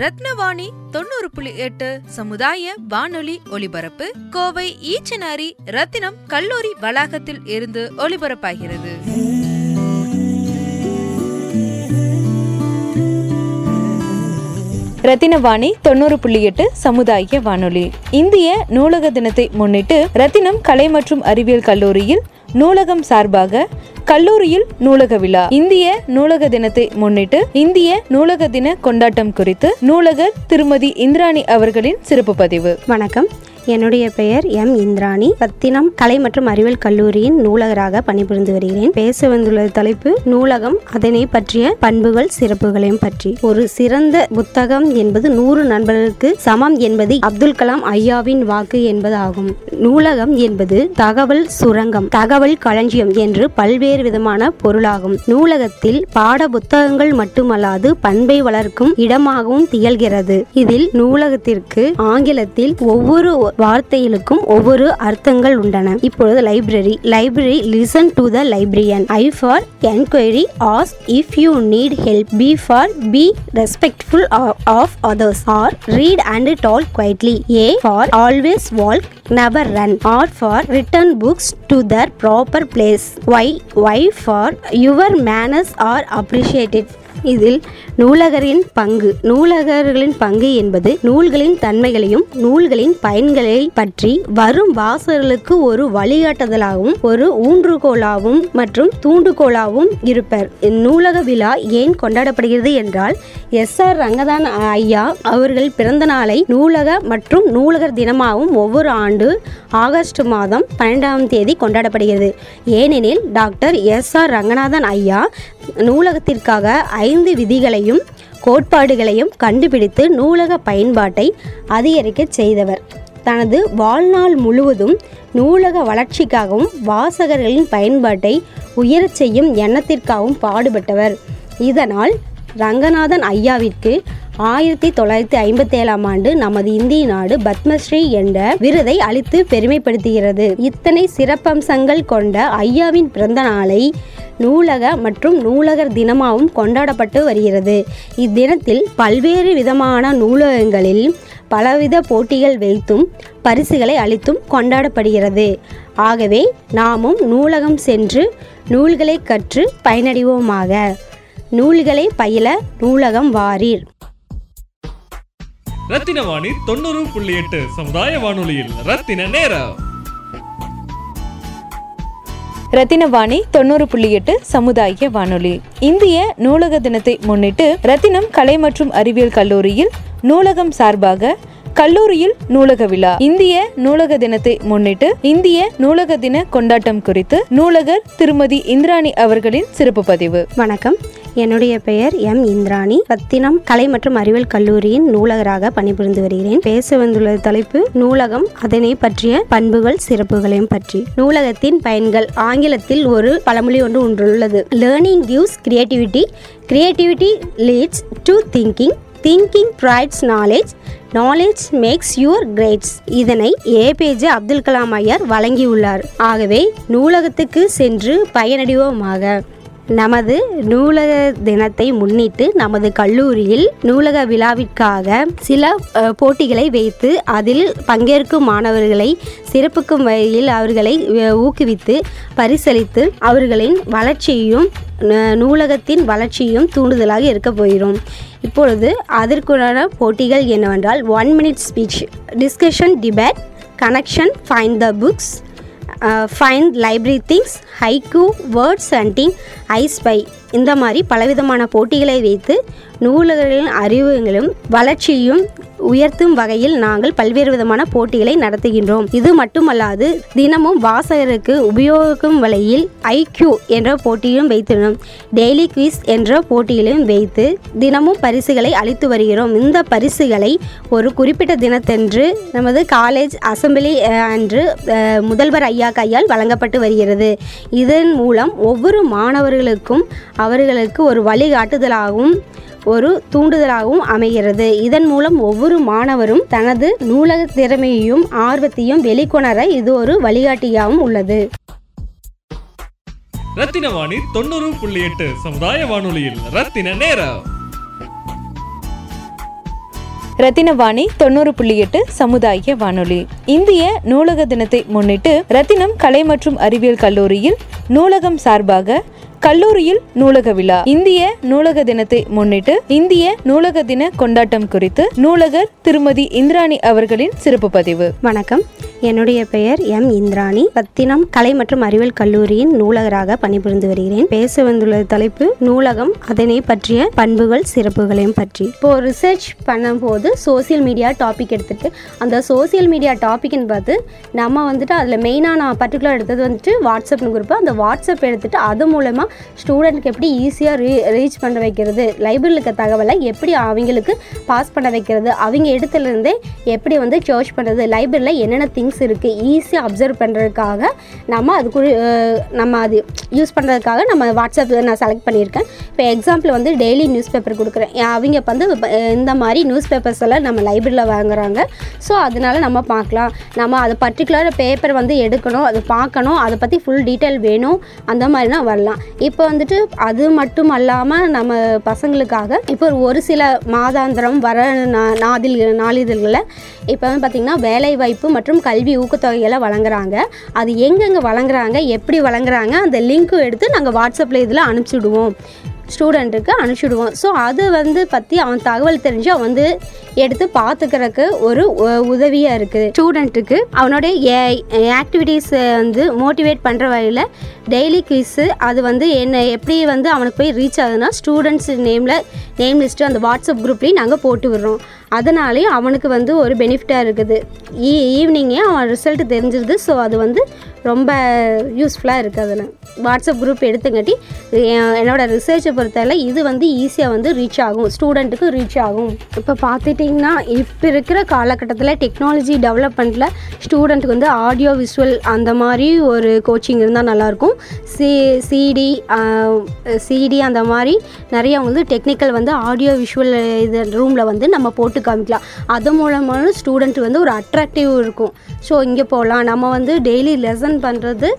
ரத்னவாணி தொண்ணூறு புள்ளி எட்டு சமுதாய வானொலி ஒலிபரப்பு கோவை ஈச்சனாரி ரத்தினம் கல்லூரி வளாகத்தில் இருந்து ஒலிபரப்பாகிறது. ரத்தினவாணி தொண்ணூறு புள்ளி எட்டு சமுதாய வானொலி. இந்திய நூலக தினத்தை முன்னிட்டு ரத்தினம் கலை மற்றும் அறிவியல் கல்லூரியில் நூலகம் சார்பாக கல்லூரியில் நூலக விழா. இந்திய நூலக தினத்தை முன்னிட்டு இந்திய நூலக தின கொண்டாட்டம் குறித்து நூலகர் திருமதி இந்திராணி அவர்களின் சிறப்பு பதிவு. வணக்கம். என்னுடைய பெயர் எம். இந்திராணி. ரத்தினம் கலை மற்றும் அறிவியல் கல்லூரியின் நூலகராக பணிபுரிந்து வருகிறேன். பேச வந்துள்ள தலைப்பு நூலகம். அதனை பற்றிய பண்புகள் சிறப்புகளையும் பற்றி. ஒரு சிறந்த புத்தகம் என்பது நூறு நண்பர்களுக்கு சமம் என்பது அப்துல் கலாம் ஐயாவின் வாக்கு என்பது ஆகும் நூலகம் என்பது தகவல் சுரங்கம் தகவல் களஞ்சியம் என்று பல்வேறு விதமான பொருளாகும். நூலகத்தில் பாட புத்தகங்கள் மட்டுமல்லாது பண்பை வளர்க்கும் இடமாகவும் திகழ்கிறது. இதில் நூலகத்திற்கு ஆங்கிலத்தில் ஒவ்வொரு வார்த்தைகளுக்கும் ஒவ்வொரு அர்த்தங்கள் உள்ளன இப்பொழுது library library listen to the librarian I for enquiry ask if you need help B for be respectful of others R read and talk quietly A for always walk never run R for return books to their proper place Y Y for your manners are appreciated இதில் நூலகரின் பங்கு. நூலகர்களின் பங்கு என்பது நூல்களின் தன்மைகளையும் நூல்களின் பயன்களை பற்றி வரும் வாசகர்களுக்கு ஒரு வழிகாட்டுதலாகவும் ஒரு ஊன்றுகோலாகவும் மற்றும் தூண்டுகோலாகவும் இருப்பர். இந்நூலக விழா ஏன் கொண்டாடப்படுகிறது என்றால் எஸ் ஆர் ரங்கதான் ஐயா அவர்கள் பிறந்த நாளை நூலக மற்றும் நூலகர் தினமாகவும் ஒவ்வொரு ஆண்டு ஆகஸ்ட் மாதம் பன்னெண்டாம் தேதி கொண்டாடப்படுகிறது. ஏனெனில் டாக்டர் எஸ் ஆர் ரங்கநாதன் ஐயா நூலகத்திற்காக ஐந்து விதிகளையும் கோட்பாடுகளையும் கண்டுபிடித்து நூலக பயன்பாட்டை அதிகரிக்கச் செய்தவர். தனது வாழ்நாள் முழுவதும் நூலக வளர்ச்சிக்காகவும் வாசகர்களின் பயன்பாட்டை உயரச் செய்யும் எண்ணத்திற்காகவும் பாடுபட்டவர். இதனால் ரங்கநாதன் ஐயாவிற்கு ஆயிரத்தி தொள்ளாயிரத்தி ஐம்பத்தி ஏழாம் ஆண்டு நமது இந்திய நாடு பத்மஸ்ரீ என்ற விருதை அளித்து பெருமைப்படுத்துகிறது. இத்தனை சிறப்பம்சங்கள் கொண்ட ஐயாவின் பிறந்த நாளை நூலக மற்றும் நூலகர் தினமாகவும் கொண்டாடப்பட்டு வருகிறது. இத்தினத்தில் பல்வேறு விதமான நூலகங்களில் பலவித போட்டிகள் வைத்தும் பரிசுகளை அளித்தும் கொண்டாடப்படுகிறது. ஆகவே நாமும் நூலகம் சென்று நூல்களை கற்று பயனடைவோமாக. நூல்களை பயில நூலகம் வாரீர். ரத்தின வாணி தொண்ணூறு புள்ளி எட்டு சமுதாய வானொலியில் ரத்தின நேரம். ரத்தினவாணி தொண்ணூறு புள்ளி எட்டு சமுதாய வானொலி. இந்திய நூலக தினத்தை முன்னிட்டு ரத்தினம் கலை மற்றும் அறிவியல் கல்லூரியில் நூலகம் சார்பாக கல்லூரியில் நூலக விழா. இந்திய நூலக தினத்தை முன்னிட்டு இந்திய நூலக தின கொண்டாட்டம் குறித்து நூலகர் திருமதி இந்திராணி அவர்களின் சிறப்பு பதிவு. வணக்கம். என்னுடைய பெயர் எம் இந்திராணி. ரத்தினம் கலை மற்றும் அறிவியல் கல்லூரியின் நூலகராக பணிபுரிந்து வருகிறேன். பேச வந்துள்ள தலைப்பு நூலகம். அதனை பற்றிய பண்புகள் சிறப்புகளையும் பற்றி. நூலகத்தின் பயன்கள். ஆங்கிலத்தில் ஒரு பழமொழி ஒன்று ஒன்றுள்ளது. Learning gives creativity creativity leads to thinking thinking provides knowledge knowledge makes your grades இதனை ஏபிஜே அப்துல் கலாம் ஐயர் வழங்கியுள்ளார். ஆகவே நூலகத்துக்கு சென்று பயனடைவோமாக. நமது நூலக தினத்தை முன்னிட்டு நமது கல்லூரியில் நூலக விழாவிற்காக சில போட்டிகளை வைத்து அதில் பங்கேற்கும் மாணவர்களை சிறப்புக்கும் வகையில் அவர்களை ஊக்குவித்து பரிசளித்து அவர்களின் வளர்ச்சியையும் ந- நூலகத்தின் வளர்ச்சியும் தூண்டுதலாக இருக்க போகிறோம். இப்பொழுது அதற்குண்டான போட்டிகள் என்னவென்றால் one minute speech discussion debate connection find the books find library things haiku words hunting I spy இந்த மாதிரி பலவிதமான போட்டிகளை வைத்து நூலகர்களின் அறிவுகளும் வளர்ச்சியும் உயர்த்தும் வகையில் நாங்கள் பல்வேறு விதமான போட்டிகளை நடத்துகின்றோம். இது மட்டுமல்லாது தினமும் வாசகருக்கு உபயோகிக்கும் வகையில் ஐக்யூ என்ற போட்டியும் வைத்துள்ளோம் டெய்லி குவிஸ் என்ற போட்டியிலும் வைத்து தினமும் பரிசுகளை அளித்து வருகிறோம். இந்த பரிசுகளை ஒரு குறிப்பிட்ட தினத்தன்று நமது காலேஜ் அசம்பிளி அன்று முதல்வர் ஐயா கையால் வழங்கப்பட்டு வருகிறது. இதன் மூலம் ஒவ்வொரு மாணவர்களுக்கும் அவர்களுக்கு ஒரு வழிகாட்டுதலாகவும் ஒரு தூண்டுதலாகவும் அமைகிறது. இதன் மூலம் ஒவ்வொரு மாணவரும் தனது நூலக திறமையையும் ஆர்வத்தையும் வெளிக்கொணர இது ஒரு வழிகாட்டியாகவும் உள்ளது. ரத்தின வாணி தொண்ணூறு புள்ளி எட்டு சமுதாய வானொலியில் ரத்தின நேரம். ரத்தினவாணி தொண்ணூறு புள்ளி எட்டு சமுதாய வானொலி. இந்திய நூலக தினத்தை முன்னிட்டு ரத்தினம் கலை மற்றும் அறிவியல் கல்லூரியில் நூலகம் சார்பாக கல்லூரியில் நூலக விழா. இந்திய நூலக தினத்தை முன்னிட்டு இந்திய நூலக தின கொண்டாட்டம் குறித்து நூலகர் திருமதி இந்திராணி அவர்களின் சிறப்பு பதிவு. வணக்கம். என்னுடைய பெயர் எம் இந்திராணி. பத்தினம் கலை மற்றும் அறிவியல் கல்லூரியின் நூலகராக பணிபுரிந்து வருகிறேன். பேச வந்துள்ள தலைப்பு நூலகம் அதனை பற்றிய பண்புகள் சிறப்புகளையும் பற்றி. இப்போ ரிசர்ச் பண்ணும்போது சோசியல் மீடியா டாபிக் எடுத்துட்டு அந்த சோசியல் மீடியா டாபிக்னு பார்த்து நம்ம வந்துட்டு அதில் மெயினாக நான் பர்டிகுலர் எடுத்தது வந்துட்டு வாட்ஸ்அப்னு குரூப் அந்த வாட்ஸ்அப் எடுத்துட்டு அது மூலமாக ஸ்டூடெண்ட்க்கு எப்படி ஈஸியாக ரீ ரீச் பண்ண வைக்கிறது? லைப்ரரியில் இருக்க தகவலை எப்படி அவங்களுக்கு பாஸ் பண்ண வைக்கிறது? அவங்க இடத்துலேருந்தே எப்படி வந்து சர்ச் பண்ணுறது லைப்ரரியில் என்னென்ன திங்ஸ் இருக்குது ஈஸியாக அப்சர்வ் பண்ணுறதுக்காக நம்ம அது குறி நம்ம அது யூஸ் பண்ணுறதுக்காக நம்ம வாட்ஸ்அப் நான் செலக்ட் பண்ணியிருக்கேன். இப்போ எக்ஸாம்பிள் வந்து டெய்லி நியூஸ் பேப்பர் கொடுக்குறேன் அவங்க வந்து இந்த மாதிரி நியூஸ் பேப்பர்ஸ் எல்லாம் நம்ம லைப்ரரியில் வாங்குறாங்க. ஸோ அதனால நம்ம பார்க்கலாம். நம்ம அதை பர்டிகுலர் பேப்பர் வந்து எடுக்கணும் அது பார்க்கணும் அதை பற்றி ஃபுல் டீட்டெயில் வேணும் அந்த மாதிரினா வரலாம். இப்போ வந்துட்டு அது மட்டும் அல்லாமல் நம்ம பசங்களுக்காக இப்போ ஒரு சில மாதாந்திரம் வர நா- நாதில் நாளிதழ்களில் இப்போ வந்து பார்த்திங்கன்னா வேலைவாய்ப்பு மற்றும் கல்வி ஊக்கத்தொகைகளை வழங்குறாங்க. அது எங்கெங்கே வழங்குறாங்க எப்படி வழங்குறாங்க அந்த லிங்க்கும் எடுத்து நாங்கள் வாட்ஸ்அப்பில் இதில் அனுப்பிச்சுடுவோம். ஸ்டூடெண்ட்டுக்கு அனுப்பிச்சுடுவோம் ஸோ அது வந்து பற்றி அவன் தகவல் தெரிஞ்சு அவன் வந்து எடுத்து பார்த்துக்கிறதுக்கு ஒரு உதவியாக இருக்குது. ஸ்டூடெண்ட்டுக்கு அவனுடைய ஆக்டிவிட்டீஸை வந்து மோட்டிவேட் பண்ணுற வகையில் டெய்லி குவிஸு அது வந்து என்ன எப்படி வந்து அவனுக்கு போய் ரீச் ஆகுதுன்னா ஸ்டூடெண்ட்ஸ் நேமில் நேம் லிஸ்ட்டு அந்த வாட்ஸ்அப் குரூப்லேயும் நாங்கள் போட்டு விடுறோம். அதனாலேயும் அவனுக்கு வந்து ஒரு பெனிஃபிட்டாக இருக்குது. E-, ஈ ஈவினிங்கே அவன் ரிசல்ட் தெரிஞ்சிருது. ஸோ அது வந்து ரொம்ப யூஸ்ஃபுல்லாக இருக்குது அதில். வாட்ஸ்அப் குரூப் எடுத்துங்காட்டி என்னோடய ரிசர்ச்சை பொறுத்தவரை இது வந்து ஈஸியாக வந்து ரீச் ஆகும். ஸ்டூடெண்ட்டுக்கு ரீச் ஆகும். இப்போ பார்த்துட்டிங்கன்னா இப்போ இருக்கிற காலகட்டத்தில் டெக்னாலஜி டெவலப்மெண்ட்டில் ஸ்டூடெண்ட்டுக்கு வந்து ஆடியோ விஷுவல் அந்த மாதிரி ஒரு கோச்சிங் இருந்தால் நல்லாயிருக்கும். சி சிடி சிடி அந்த மாதிரி நிறைய வந்து டெக்னிக்கல் வந்து ஆடியோ விஷுவல் இது ரூமில் வந்து நம்ம போட்டு காமிக்கலாம். அது மூலமான ஸ்டூடெண்ட் வந்து ஒரு அட்ராக்டிவ் இருக்கும். ஸோ இங்கே போகலாம் நம்ம வந்து டெய்லி லெசன் பண்ணுறது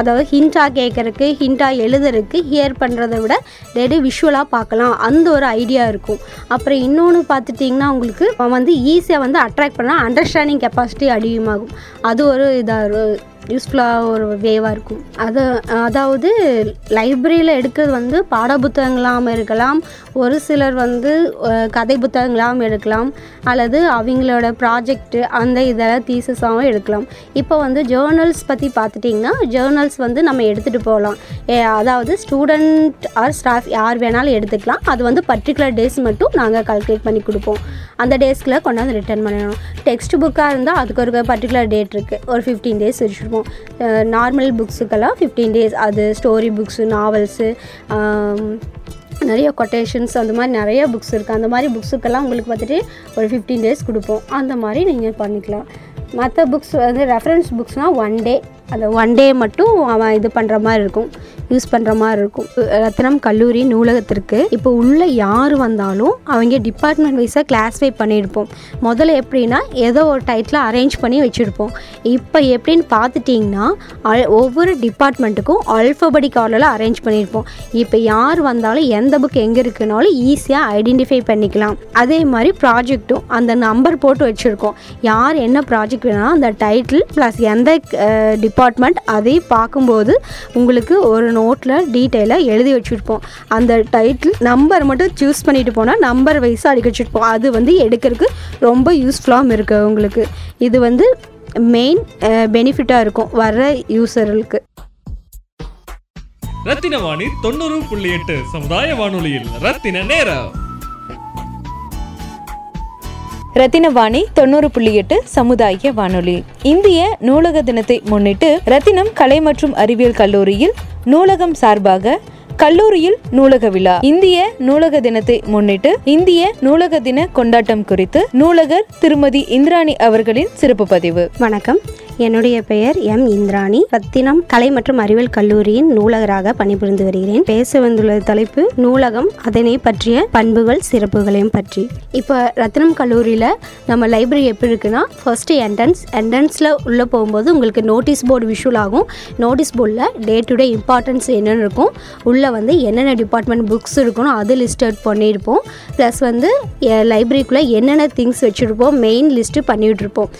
அதாவது ஹிண்டாக கேட்குறக்கு ஹிண்டாக எழுதுறதுக்கு ஹியர் பண்ணுறதை விட டெய்லி விஷுவலாக பார்க்கலாம். அந்த ஒரு ஐடியா இருக்கும். அப்புறம் இன்னொன்று பார்த்துட்டிங்கன்னா உங்களுக்கு அவன் வந்து ஈஸியாக வந்து அட்ராக்ட் பண்ணால் அண்டர்ஸ்டாண்டிங் கெப்பாசிட்டி அதிகமாகும். அது ஒரு இதாக யூஸ்ஃபுல்லாக ஒரு வேவாக இருக்கும். அதை அதாவது லைப்ரரியில் எடுக்கிறது வந்து பாட புத்தகங்களாகவும் இருக்கலாம் ஒரு சிலர் வந்து கதை புத்தகங்களாகவும் எடுக்கலாம். அல்லது அவங்களோட ப்ராஜெக்ட்டு அந்த இதெல்லாம் தீசஸாகவும் எடுக்கலாம். இப்போ வந்து ஜேர்னல்ஸ் பற்றி பார்த்துட்டிங்கன்னா ஜேர்னல்ஸ் வந்து நம்ம எடுத்துகிட்டு போகலாம். ஏ, அதாவது ஸ்டூடெண்ட் ஆர் ஸ்டாஃப் யார் வேணாலும் எடுத்துக்கலாம். அது வந்து பர்டிகுலர் டேஸ் மட்டும் நாங்கள் கால்குலேட் பண்ணி கொடுப்போம். அந்த டேஸ்க்குள்ளே கொண்டாந்து ரிட்டர்ன் பண்ணணும். டெக்ஸ்ட் புக்காக இருந்தால் அதுக்கு ஒரு பர்டிகுலர் டேட் இருக்குது ஒரு ஃபிஃப்டீன் டேஸ் வச்சுருப்போம் நார்மல் புக்ஸுக்கெல்லாம் ஃபிஃப்டீன் டேஸ் அது ஸ்டோரி புக்ஸு நாவல்ஸு நிறைய கொட்டேஷன்ஸ் அந்த மாதிரி நிறைய புக்ஸ் இருக்குது அந்த மாதிரி புக்ஸுக்கெல்லாம் உங்களுக்கு பார்த்துட்டு ஒரு ஃபிஃப்டீன் டேஸ் கொடுப்போம். அந்த மாதிரி நீங்கள் பண்ணிக்கலாம். மற்ற புக்ஸ் வந்து ரெஃபரன்ஸ் புக்ஸ்னால் ஒன் டே அந்த ஒன் டே மட்டும் அவன் இது பண்ணுற மாதிரி இருக்கும். யூஸ் பண்ணுற மாதிரி இருக்கும். ரத்னம் கல்லூரி நூலகத்திற்கு. இப்போ உள்ளே யார் வந்தாலும் அவங்க டிபார்ட்மெண்ட் வைஸாக கிளாஸிஃபை பண்ணியிருப்போம். முதல்ல எப்படின்னா ஏதோ ஒரு டைட்டில் அரேஞ்ச் பண்ணி வச்சுருப்போம். இப்போ எப்படின்னு பார்த்துட்டிங்கன்னா அல்- ஒவ்வொரு டிபார்ட்மெண்ட்டுக்கும் அல்ஃபபடிக் ஆர்டரில் அரேஞ்ச் பண்ணியிருப்போம். இப்போ யார் வந்தாலும் எந்த புக் எங்கே இருக்குனாலும் ஈஸியாக ஐடென்டிஃபை பண்ணிக்கலாம். அதே மாதிரி ப்ராஜெக்ட்டும் அந்த நம்பர் போட்டு வச்சுருக்கோம். யார் என்ன ப்ராஜெக்ட் வேணாலும் அந்த டைட்டில் ப்ளஸ் எந்த டிபார்ட்மெண்ட் அதை பார்க்கும்போது உங்களுக்கு ஒரு நோட்டில் டீட்டெயிலாக எழுதி வச்சுருப்போம். அந்த டைட்டில் நம்பர் மட்டும் சூஸ் பண்ணிட்டு போனால் நம்பர் வைஸாக அடிக்க வச்சுருப்போம். அது வந்து எடுக்கிறதுக்கு ரொம்ப யூஸ்ஃபுல்லாகவும் இருக்குது உங்களுக்கு. இது வந்து மெயின் பெனிஃபிட்டாக இருக்கும் வர்ற யூசர்களுக்கு ரத்தின வாணி தொண்ணூறு புள்ளி எட்டு சமுதாய வானொலியில் ரத்தின நேரம். ரத்தினவாணி தொண்ணூறு புள்ளி எட்டு சமுதாய வானொலி. இந்திய நூலக தினத்தை முன்னிட்டு ரத்தினம் கலை மற்றும் அறிவியல் கல்லூரியில் நூலகம் சார்பாக கல்லூரியில் நூலக விழா. இந்திய நூலக தினத்தை முன்னிட்டு இந்திய நூலக தின கொண்டாட்டம் குறித்து நூலகர் திருமதி இந்திராணி அவர்களின் சிறப்பு பதிவு. வணக்கம். என்னுடைய பெயர் எம். இந்திராணி. ரத்தினம் கலை மற்றும் அறிவியல் கல்லூரியின் நூலகராக பணிபுரிந்து வருகிறேன். பேச வந்துள்ள தலைப்பு நூலகம் அதனை பற்றிய பண்புகள் சிறப்புகளையும் பற்றி. இப்போ ரத்தினம் கல்லூரியில் நம்ம லைப்ரரி எப்படி இருக்குன்னா ஃபர்ஸ்ட்டு என்ட்ரன்ஸ் என்ட்ரன்ஸில் உள்ளே போகும்போது உங்களுக்கு நோட்டீஸ் போர்டு விஷுவல் ஆகும். நோட்டீஸ் போர்டில் டே டு டே இம்பார்ட்டன்ஸ் என்னென்ன இருக்கும் உள்ளே வந்து என்னென்ன டிபார்ட்மெண்ட் புக்ஸ் இருக்கணும் அது லிஸ்ட் அவுட் பண்ணியிருப்போம். ப்ளஸ் வந்து லைப்ரரிக்குள்ளே என்னென்ன திங்ஸ் வச்சுருப்போம் main list பண்ணிகிட்ருப்போம்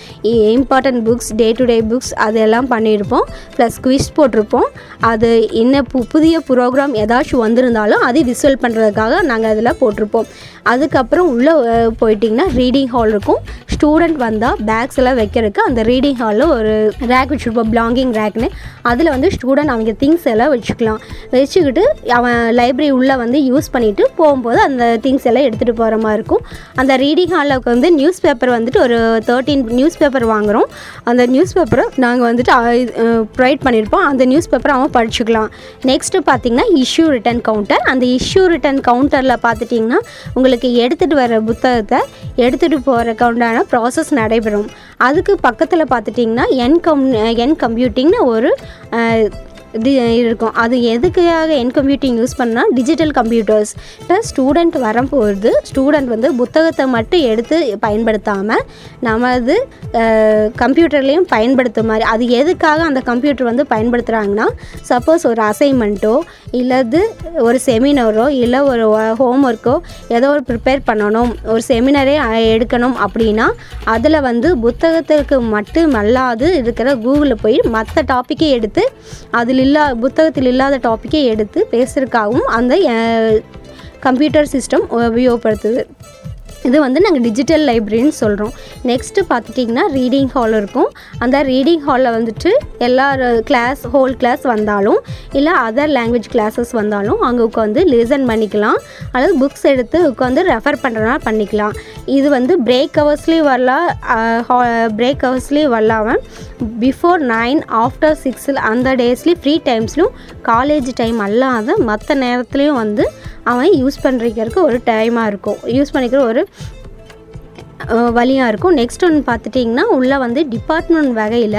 important books day to today books அதெல்லாம் பண்ணியிருப்போம். ப்ளஸ் குவிஸ் போட்டிருப்போம். அது என்ன பு புதிய ப்ரோக்ராம் ஏதாச்சும் வந்திருந்தாலும் அதை விசுவல் பண்ணுறதுக்காக நாங்கள் அதில் போட்டிருப்போம். அதுக்கப்புறம் உள்ளே போயிட்டிங்கன்னா ரீடிங் ஹால் இருக்கும். ஸ்டூடெண்ட் வந்தால் பேக்ஸ் எல்லாம் வைக்கிறதுக்கு அந்த ரீடிங் ஹாலில் ஒரு ரேக் வச்சுருப்போம். பிலாங்கிங் ரேக்னு அதில் வந்து ஸ்டூடெண்ட் அவங்க திங்ஸ் எல்லாம் வச்சுக்கலாம். வச்சுக்கிட்டு அவன் லைப்ரரி உள்ளே வந்து யூஸ் பண்ணிவிட்டு போகும்போது அந்த திங்ஸ் எல்லாம் எடுத்துகிட்டு போகிற மாதிரி இருக்கும். அந்த ரீடிங் ஹாலில் வந்து நியூஸ் பேப்பர் வந்துட்டு ஒரு தேர்ட்டீன் நியூஸ் பேப்பர் வாங்குகிறோம் அந்த நியூஸ் பேப்பரை நாங்கள் வந்துட்டு ப்ரொவைட் பண்ணியிருப்போம் அந்த நியூஸ் பேப்பரை அவன் படிச்சுக்கலாம். நெக்ஸ்ட்டு பார்த்தீங்கன்னா இஷ்யூ ரிட்டர்ன் கவுண்டர் அந்த இஷ்யூ ரிட்டர்ன் கவுண்டரில் பார்த்துட்டிங்கன்னா உங்களுக்கு எடுத்துகிட்டு வர புத்தகத்தை எடுத்துகிட்டு போகிறக்கு உண்டான ப்ராசஸ் நடைபெறும். அதுக்கு பக்கத்தில் பார்த்துட்டிங்கன்னா என் கம் என் கம்ப்யூட்டிங்னு ஒரு இருக்கும். அது எதுக்காக என் கம்ப்யூட்டிங் யூஸ் பண்ணால் டிஜிட்டல் கம்ப்யூட்டர்ஸ் இப்போ ஸ்டூடெண்ட் வரும்போது ஸ்டூடெண்ட் வந்து புத்தகத்தை மட்டும் எடுத்து பயன்படுத்தாமல் நமது கம்ப்யூட்டர்லேயும் பயன்படுத்த மாதிரி. அது எதுக்காக அந்த கம்ப்யூட்டர் வந்து பயன்படுத்துகிறாங்கன்னா சப்போஸ் ஒரு அசைன்மெண்ட்டோ இல்லது ஒரு செமினாரோ இல்லை ஒரு ஹோம் ஒர்க்கோ ஏதோ ஒரு ப்ரிப்பேர் பண்ணணும் ஒரு செமினாரே எடுக்கணும் அப்படின்னா அதில் வந்து புத்தகத்திற்கு மட்டும் அல்லாது இருக்கிற கூகுளில் போய் மற்ற டாப்பிக்கை எடுத்து அதில் இல்லா புத்தகத்தில் இல்லாத டாப்பிக்கை எடுத்து பேசுறதுக்காகவும் அந்த கம்ப்யூட்டர் சிஸ்டம் உபயோகப்படுத்துது. இது வந்து நாங்கள் டிஜிட்டல் லைப்ரரின்னு சொல்கிறோம் நெக்ஸ்ட்டு பார்த்துட்டிங்கன்னா ரீடிங் ஹால் இருக்கும். அந்த ரீடிங் ஹாலில் வந்துட்டு எல்லா கிளாஸ் ஹோல் கிளாஸ் வந்தாலும் இல்லை அதர் லாங்குவேஜ் கிளாஸஸ் வந்தாலும் அங்கே உட்காந்து லிசன் பண்ணிக்கலாம். அல்லது புக்ஸ் எடுத்து உட்காந்து ரெஃபர் பண்ணுறதுனால பண்ணிக்கலாம். இது வந்து பிரேக் ஹவர்ஸ்லேயும் வரலாம் பிரேக் ஹவர்ஸ்லேயும் வரலாமல் பிஃபோர் நைன் ஆஃப்டர் சிக்ஸில் அந்த டேஸ்லேயும் ஃப்ரீ டைம்ஸ்லையும் காலேஜ் டைம் அல்லாத மற்ற நேரத்துலையும் வந்து அவன் யூஸ் பண்ணுறதுக்கு ஒரு டைமாக இருக்கும். யூஸ் பண்ணிக்கிற ஒரு வழியாக இருக்கும். நெக்ஸ்ட் ஒன்று பார்த்துட்டிங்கன்னா உள்ளே வந்து டிபார்ட்மெண்ட் வகையில்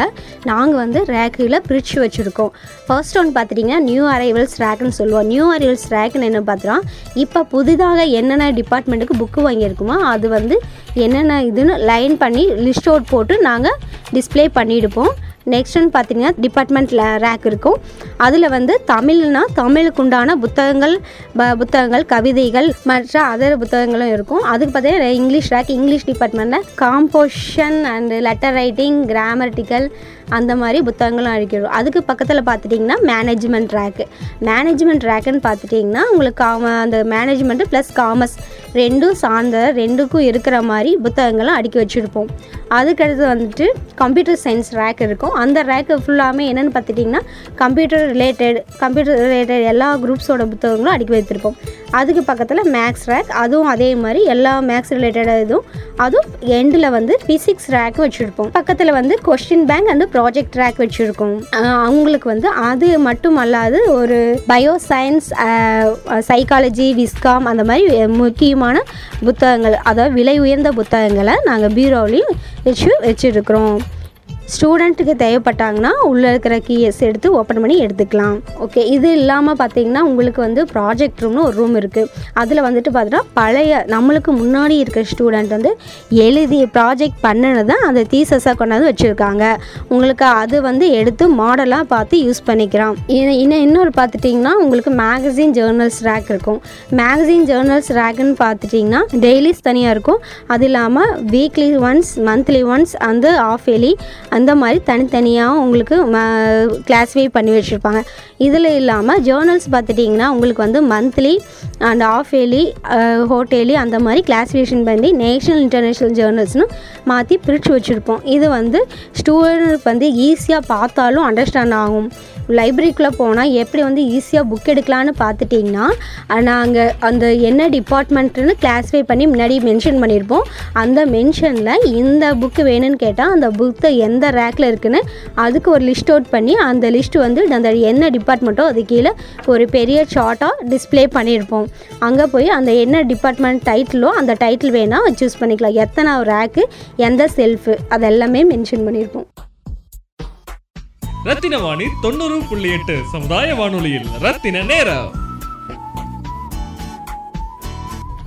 நாங்கள் வந்து ரேக்கில் பிரித்து வச்சுருக்கோம். ஃபர்ஸ்ட் ஒன்று பார்த்துட்டிங்கன்னா நியூ அரைவல்ஸ் ரேக்குன்னு சொல்லுவோம். நியூ அரைவல்ஸ் ரேக்குன்னு என்ன பார்த்துறோம் இப்போ புதிதாக என்னென்ன டிபார்ட்மெண்ட்டுக்கு புக்கு வாங்கியிருக்குமோ அது வந்து என்னென்ன இதுன்னு லைன் பண்ணி லிஸ்ட் அவுட் போட்டு நாங்கள் டிஸ்ப்ளே பண்ணிவிடுப்போம் நெக்ஸ்ட் ஒன்று பார்த்தீங்கன்னா டிபார்ட்மெண்ட் ரேக் இருக்கும். அதில் வந்து தமிழ்னா தமிழுக்கு உண்டான புத்தகங்கள் ப புத்தகங்கள் கவிதைகள் மற்ற அதர் புத்தகங்களும் இருக்கும். அதுக்கு பார்த்தீங்கன்னா இங்கிலீஷ் ரேக் இங்கிலீஷ் டிபார்ட்மெண்ட்டில் composition and letter writing grammatical அந்த மாதிரி புத்தகங்களும் அழிக்கிறோம் அதுக்கு பக்கத்தில் பார்த்துட்டிங்கன்னா மேனேஜ்மெண்ட் ரேக்கு மேனேஜ்மெண்ட் ரேக்குன்னு பார்த்துட்டிங்கன்னா உங்களுக்கு காம அந்த மேனேஜ்மெண்ட்டு ப்ளஸ் காமர்ஸ் ரெண்டும் சார்ந்த ரெண்டுக்கும் இருக்கிற மாதிரி புத்தகங்களும் அடுக்கி வச்சுருப்போம். அதுக்கடுத்து வந்துட்டு கம்ப்யூட்டர் சயின்ஸ் ரேக் இருக்கும். அந்த ரேக்கு ஃபுல்லாமே என்னென்னு பார்த்துட்டிங்கன்னா கம்ப்யூட்டர் ரிலேட்டட் கம்ப்யூட்டர் ரிலேட்டட் எல்லா குரூப்ஸோட புத்தகங்களும் அடுக்கி வைத்திருப்போம். அதுக்கு பக்கத்தில் மேக்ஸ் ரேக் அதுவும் அதே மாதிரி எல்லா மேக்ஸ் ரிலேட்டடாக இதுவும். அதுவும் எண்டில் வந்து ஃபிசிக்ஸ் ரேக் வச்சுருப்போம். பக்கத்தில் வந்து question bank and project rack வச்சுருக்கோம். அவங்களுக்கு வந்து அது மட்டும் அல்லாது ஒரு பயோ சயின்ஸ் சைக்காலஜி விஸ்காம் அந்த மாதிரி முக்கியமான புத்தகங்கள் அதாவது விலை உயர்ந்த புத்தகங்களை நாங்கள் பீரோவிலையும் வச்சு வச்சுருக்குறோம். ஸ்டூடெண்ட்டுக்கு தேவைப்பட்டாங்கன்னா உள்ளே இருக்கிற கீஎஸ் எடுத்து ஓப்பன் பண்ணி எடுத்துக்கலாம். ஓகே இது இல்லாமல் பார்த்தீங்கன்னா உங்களுக்கு வந்து ப்ராஜெக்ட் ரூம்னு ஒரு ரூம் இருக்குது அதில் வந்துட்டு பார்த்தீங்கன்னா பழைய நம்மளுக்கு முன்னாடி இருக்கிற ஸ்டூடெண்ட் வந்து எழுதி ப்ராஜெக்ட் பண்ணினதை அந்த தீசஸாக கொண்டாந்து வச்சுருக்காங்க. உங்களுக்கு அது வந்து எடுத்து மாடலாக பார்த்து யூஸ் பண்ணிக்கலாம். இன்னும் இன்னொரு பார்த்துட்டிங்கன்னா உங்களுக்கு மேகசின் ஜேர்னல்ஸ் ரேக் இருக்கும். மேகசின் ஜேர்னல்ஸ் ரேக்குன்னு பார்த்துட்டிங்கன்னா டெய்லிஸ் தனியாக இருக்கும். அது இல்லாமல் வீக்லி ஒன்ஸ் மந்த்லி ஒன்ஸ் அந்த ஆஃப் இயர்லி அந்த மாதிரி தனித்தனியாக உங்களுக்கு கிளாஸிஃபை பண்ணி வச்சுருப்பாங்க. இதில் இல்லாமல் ஜேர்னல்ஸ் பார்த்துட்டிங்கன்னா உங்களுக்கு வந்து மந்த்லி அண்ட் ஆஃப் இயர்லி ஹோட்டேலி அந்த மாதிரி கிளாஸிஃபிகேஷன் பண்ணி நேஷனல் இன்டர்நேஷ்னல் ஜேர்னல்ஸ்னு மாற்றி பிரித்து வச்சுருப்போம். இது வந்து ஸ்டூடெண்ட் வந்து ஈஸியாக பார்த்தாலும் அண்டர்ஸ்டாண்ட் ஆகும். லைப்ரரிக்குள்ளே போனால் எப்படி வந்து ஈஸியாக புக் எடுக்கலான்னு பார்த்துட்டிங்கன்னா நாங்கள் அந்த என்ன டிபார்ட்மெண்ட்டுன்னு கிளாஸிஃபை பண்ணி முன்னாடி மென்ஷன் பண்ணியிருப்போம். அந்த மென்ஷனில் இந்த புக்கு வேணும்னு கேட்டால் அந்த புக்கை எந்த ரேக்கில் இருக்குன்னு அதுக்கு ஒரு லிஸ்ட் அவுட் பண்ணி அந்த லிஸ்ட் வந்து அந்த என்ன டிபார்ட்மெண்ட்டோ அது கீழே ஒரு பெரிய ஷார்ட்டாக டிஸ்ப்ளே பண்ணியிருப்போம். அங்கே போய் அந்த என்ன டிபார்ட்மெண்ட் டைட்டிலோ அந்த டைட்டில் வேணால் சூஸ் பண்ணிக்கலாம். எத்தனை ரேக்கு எந்த செல்ஃபு அதெல்லாமே மென்ஷன் பண்ணியிருப்போம். ரத்தின வாணி தொண்ணூறு புள்ளி எட்டு சமுதாய வானொலியில். ரத்தின நேரம்.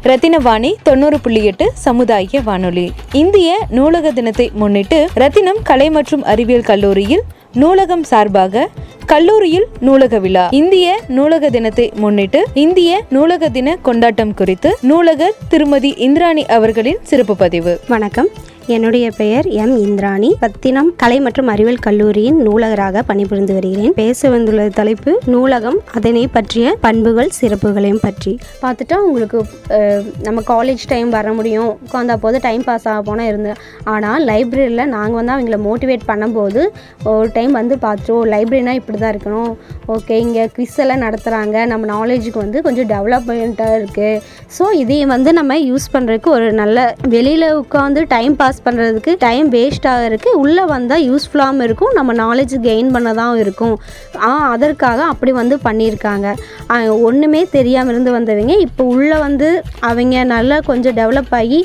ரத்தினவாணி தொண்ணூறு புள்ளி எட்டு சமுதாய வானொலி. இந்திய நூலக தினத்தை முன்னிட்டு ரத்தினம் கலை மற்றும் அறிவியல் கல்லூரியில் நூலகம் சார்பாக கல்லூரியில் நூலக விழா. இந்திய நூலக தினத்தை முன்னிட்டு இந்திய நூலக தின கொண்டாட்டம் குறித்து நூலகர் திருமதி இந்திராணி அவர்களின் சிறப்பு பதிவு. வணக்கம். என்னுடைய பெயர் எம் இந்திராணி. பத்தினம் கலை மற்றும் அறிவியல் கல்லூரியின் நூலகராக பணிபுரிந்து வருகிறேன். பேச வந்துள்ள தலைப்பு நூலகம் அதனை பற்றிய பண்புகள் சிறப்புகளையும் பற்றி. பார்த்துட்டா உங்களுக்கு நம்ம காலேஜ் டைம் வர முடியும். உட்காந்தா போது டைம் பாஸ் ஆக போனால் இருந்தேன் ஆனால் லைப்ரரியில் நாங்கள் வந்து அவங்கள மோட்டிவேட் பண்ணும்போது ஒரு டைம் வந்து பார்த்துருவோம் லைப்ரரினா இப்படி தான் இருக்கணும். ஓகே இங்கே குவிஸ் எல்லாம் நடத்துகிறாங்க நம்ம நாலேஜுக்கு வந்து கொஞ்சம் டெவலப்மெண்ட்டாக இருக்குது ஸோ இதையும் வந்து நம்ம யூஸ் பண்ணுறதுக்கு ஒரு நல்ல வெளியில் உட்காந்து டைம் பாஸ் பண்ணுறதுக்கு டைம் வேஸ்ட் ஆகிறதுக்கு உள்ளே வந்தால் யூஸ்ஃபுல்லாகவும் இருக்கும். நம்ம நாலேஜ் கெயின் பண்ணதாகவும் இருக்கும். அதற்காக அப்படி வந்து பண்ணியிருக்காங்க. ஒன்றுமே தெரியாமல் இருந்து வந்தவங்க இப்போ உள்ளே வந்து அவங்க நல்லா கொஞ்சம் டெவலப் ஆகி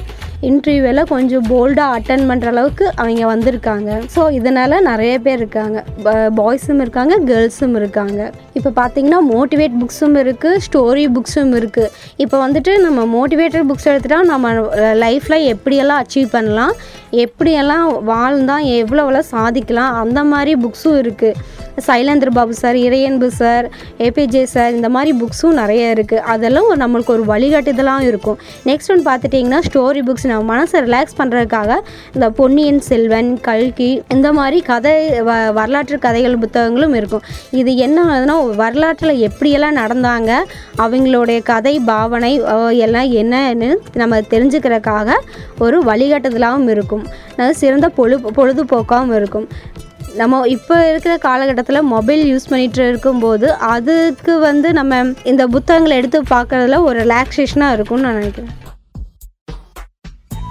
இன்டர்வியூவில் கொஞ்சம் போல்டாக அட்டன் பண்ணுற அளவுக்கு அவங்க வந்திருக்காங்க. ஸோ இதனால் நிறைய பேர் இருக்காங்க. பாய்ஸும் இருக்காங்க கேர்ள்ஸும் இருக்காங்க. இப்போ பார்த்தீங்கன்னா மோட்டிவேட் புக்ஸும் இருக்குது ஸ்டோரி புக்ஸும் இருக்குது இப்போ வந்துட்டு நம்ம மோட்டிவேட்டட் புக்ஸ் எடுத்துட்டால் நம்ம லைஃப்பில் எப்படியெல்லாம் அச்சீவ் பண்ணலாம் எப்படியெல்லாம் வாழ்ந்தால் எவ்வளோவெல்லாம் சாதிக்கலாம் அந்த மாதிரி புக்ஸும் இருக்குது Sylendra Babu sir Iraianbu sir APJ sir இந்த மாதிரி புக்ஸும் நிறைய இருக்குது அதெல்லாம் ஒரு நம்மளுக்கு ஒரு வழிகாட்டுதலாக இருக்கும். நெக்ஸ்ட் ஒன் பார்த்துட்டிங்கன்னா ஸ்டோரி புக்ஸ் நம்ம மனசை ரிலாக்ஸ் பண்ணுறதுக்காக இந்த பொன்னியின் செல்வன் கல்கி இந்த மாதிரி கதை வ வரலாற்று கதைகள் புத்தகங்களும் இருக்கும். இது என்ன ஆகுதுன்னா வரலாற்றில் எப்படியெல்லாம் நடந்தாங்க அவங்களுடைய கதை பாவனை எல்லாம் என்னன்னு நம்ம தெரிஞ்சுக்கிறதுக்காக ஒரு வழிகாட்டுதலாகவும் இருக்கும். அது சிறந்த பொழு பொழுதுபோக்காகவும் இருக்கும். நம்ம இப்போ இருக்கிற காலகட்டத்தில் மொபைல் யூஸ் பண்ணிகிட்டு இருக்கும்போது அதுக்கு வந்து நம்ம இந்த புத்தகங்களை எடுத்து பார்க்கறதுல ஒரு ரிலாக்ஸேஷனாக இருக்கும்னு நான் நினைக்கிறேன்.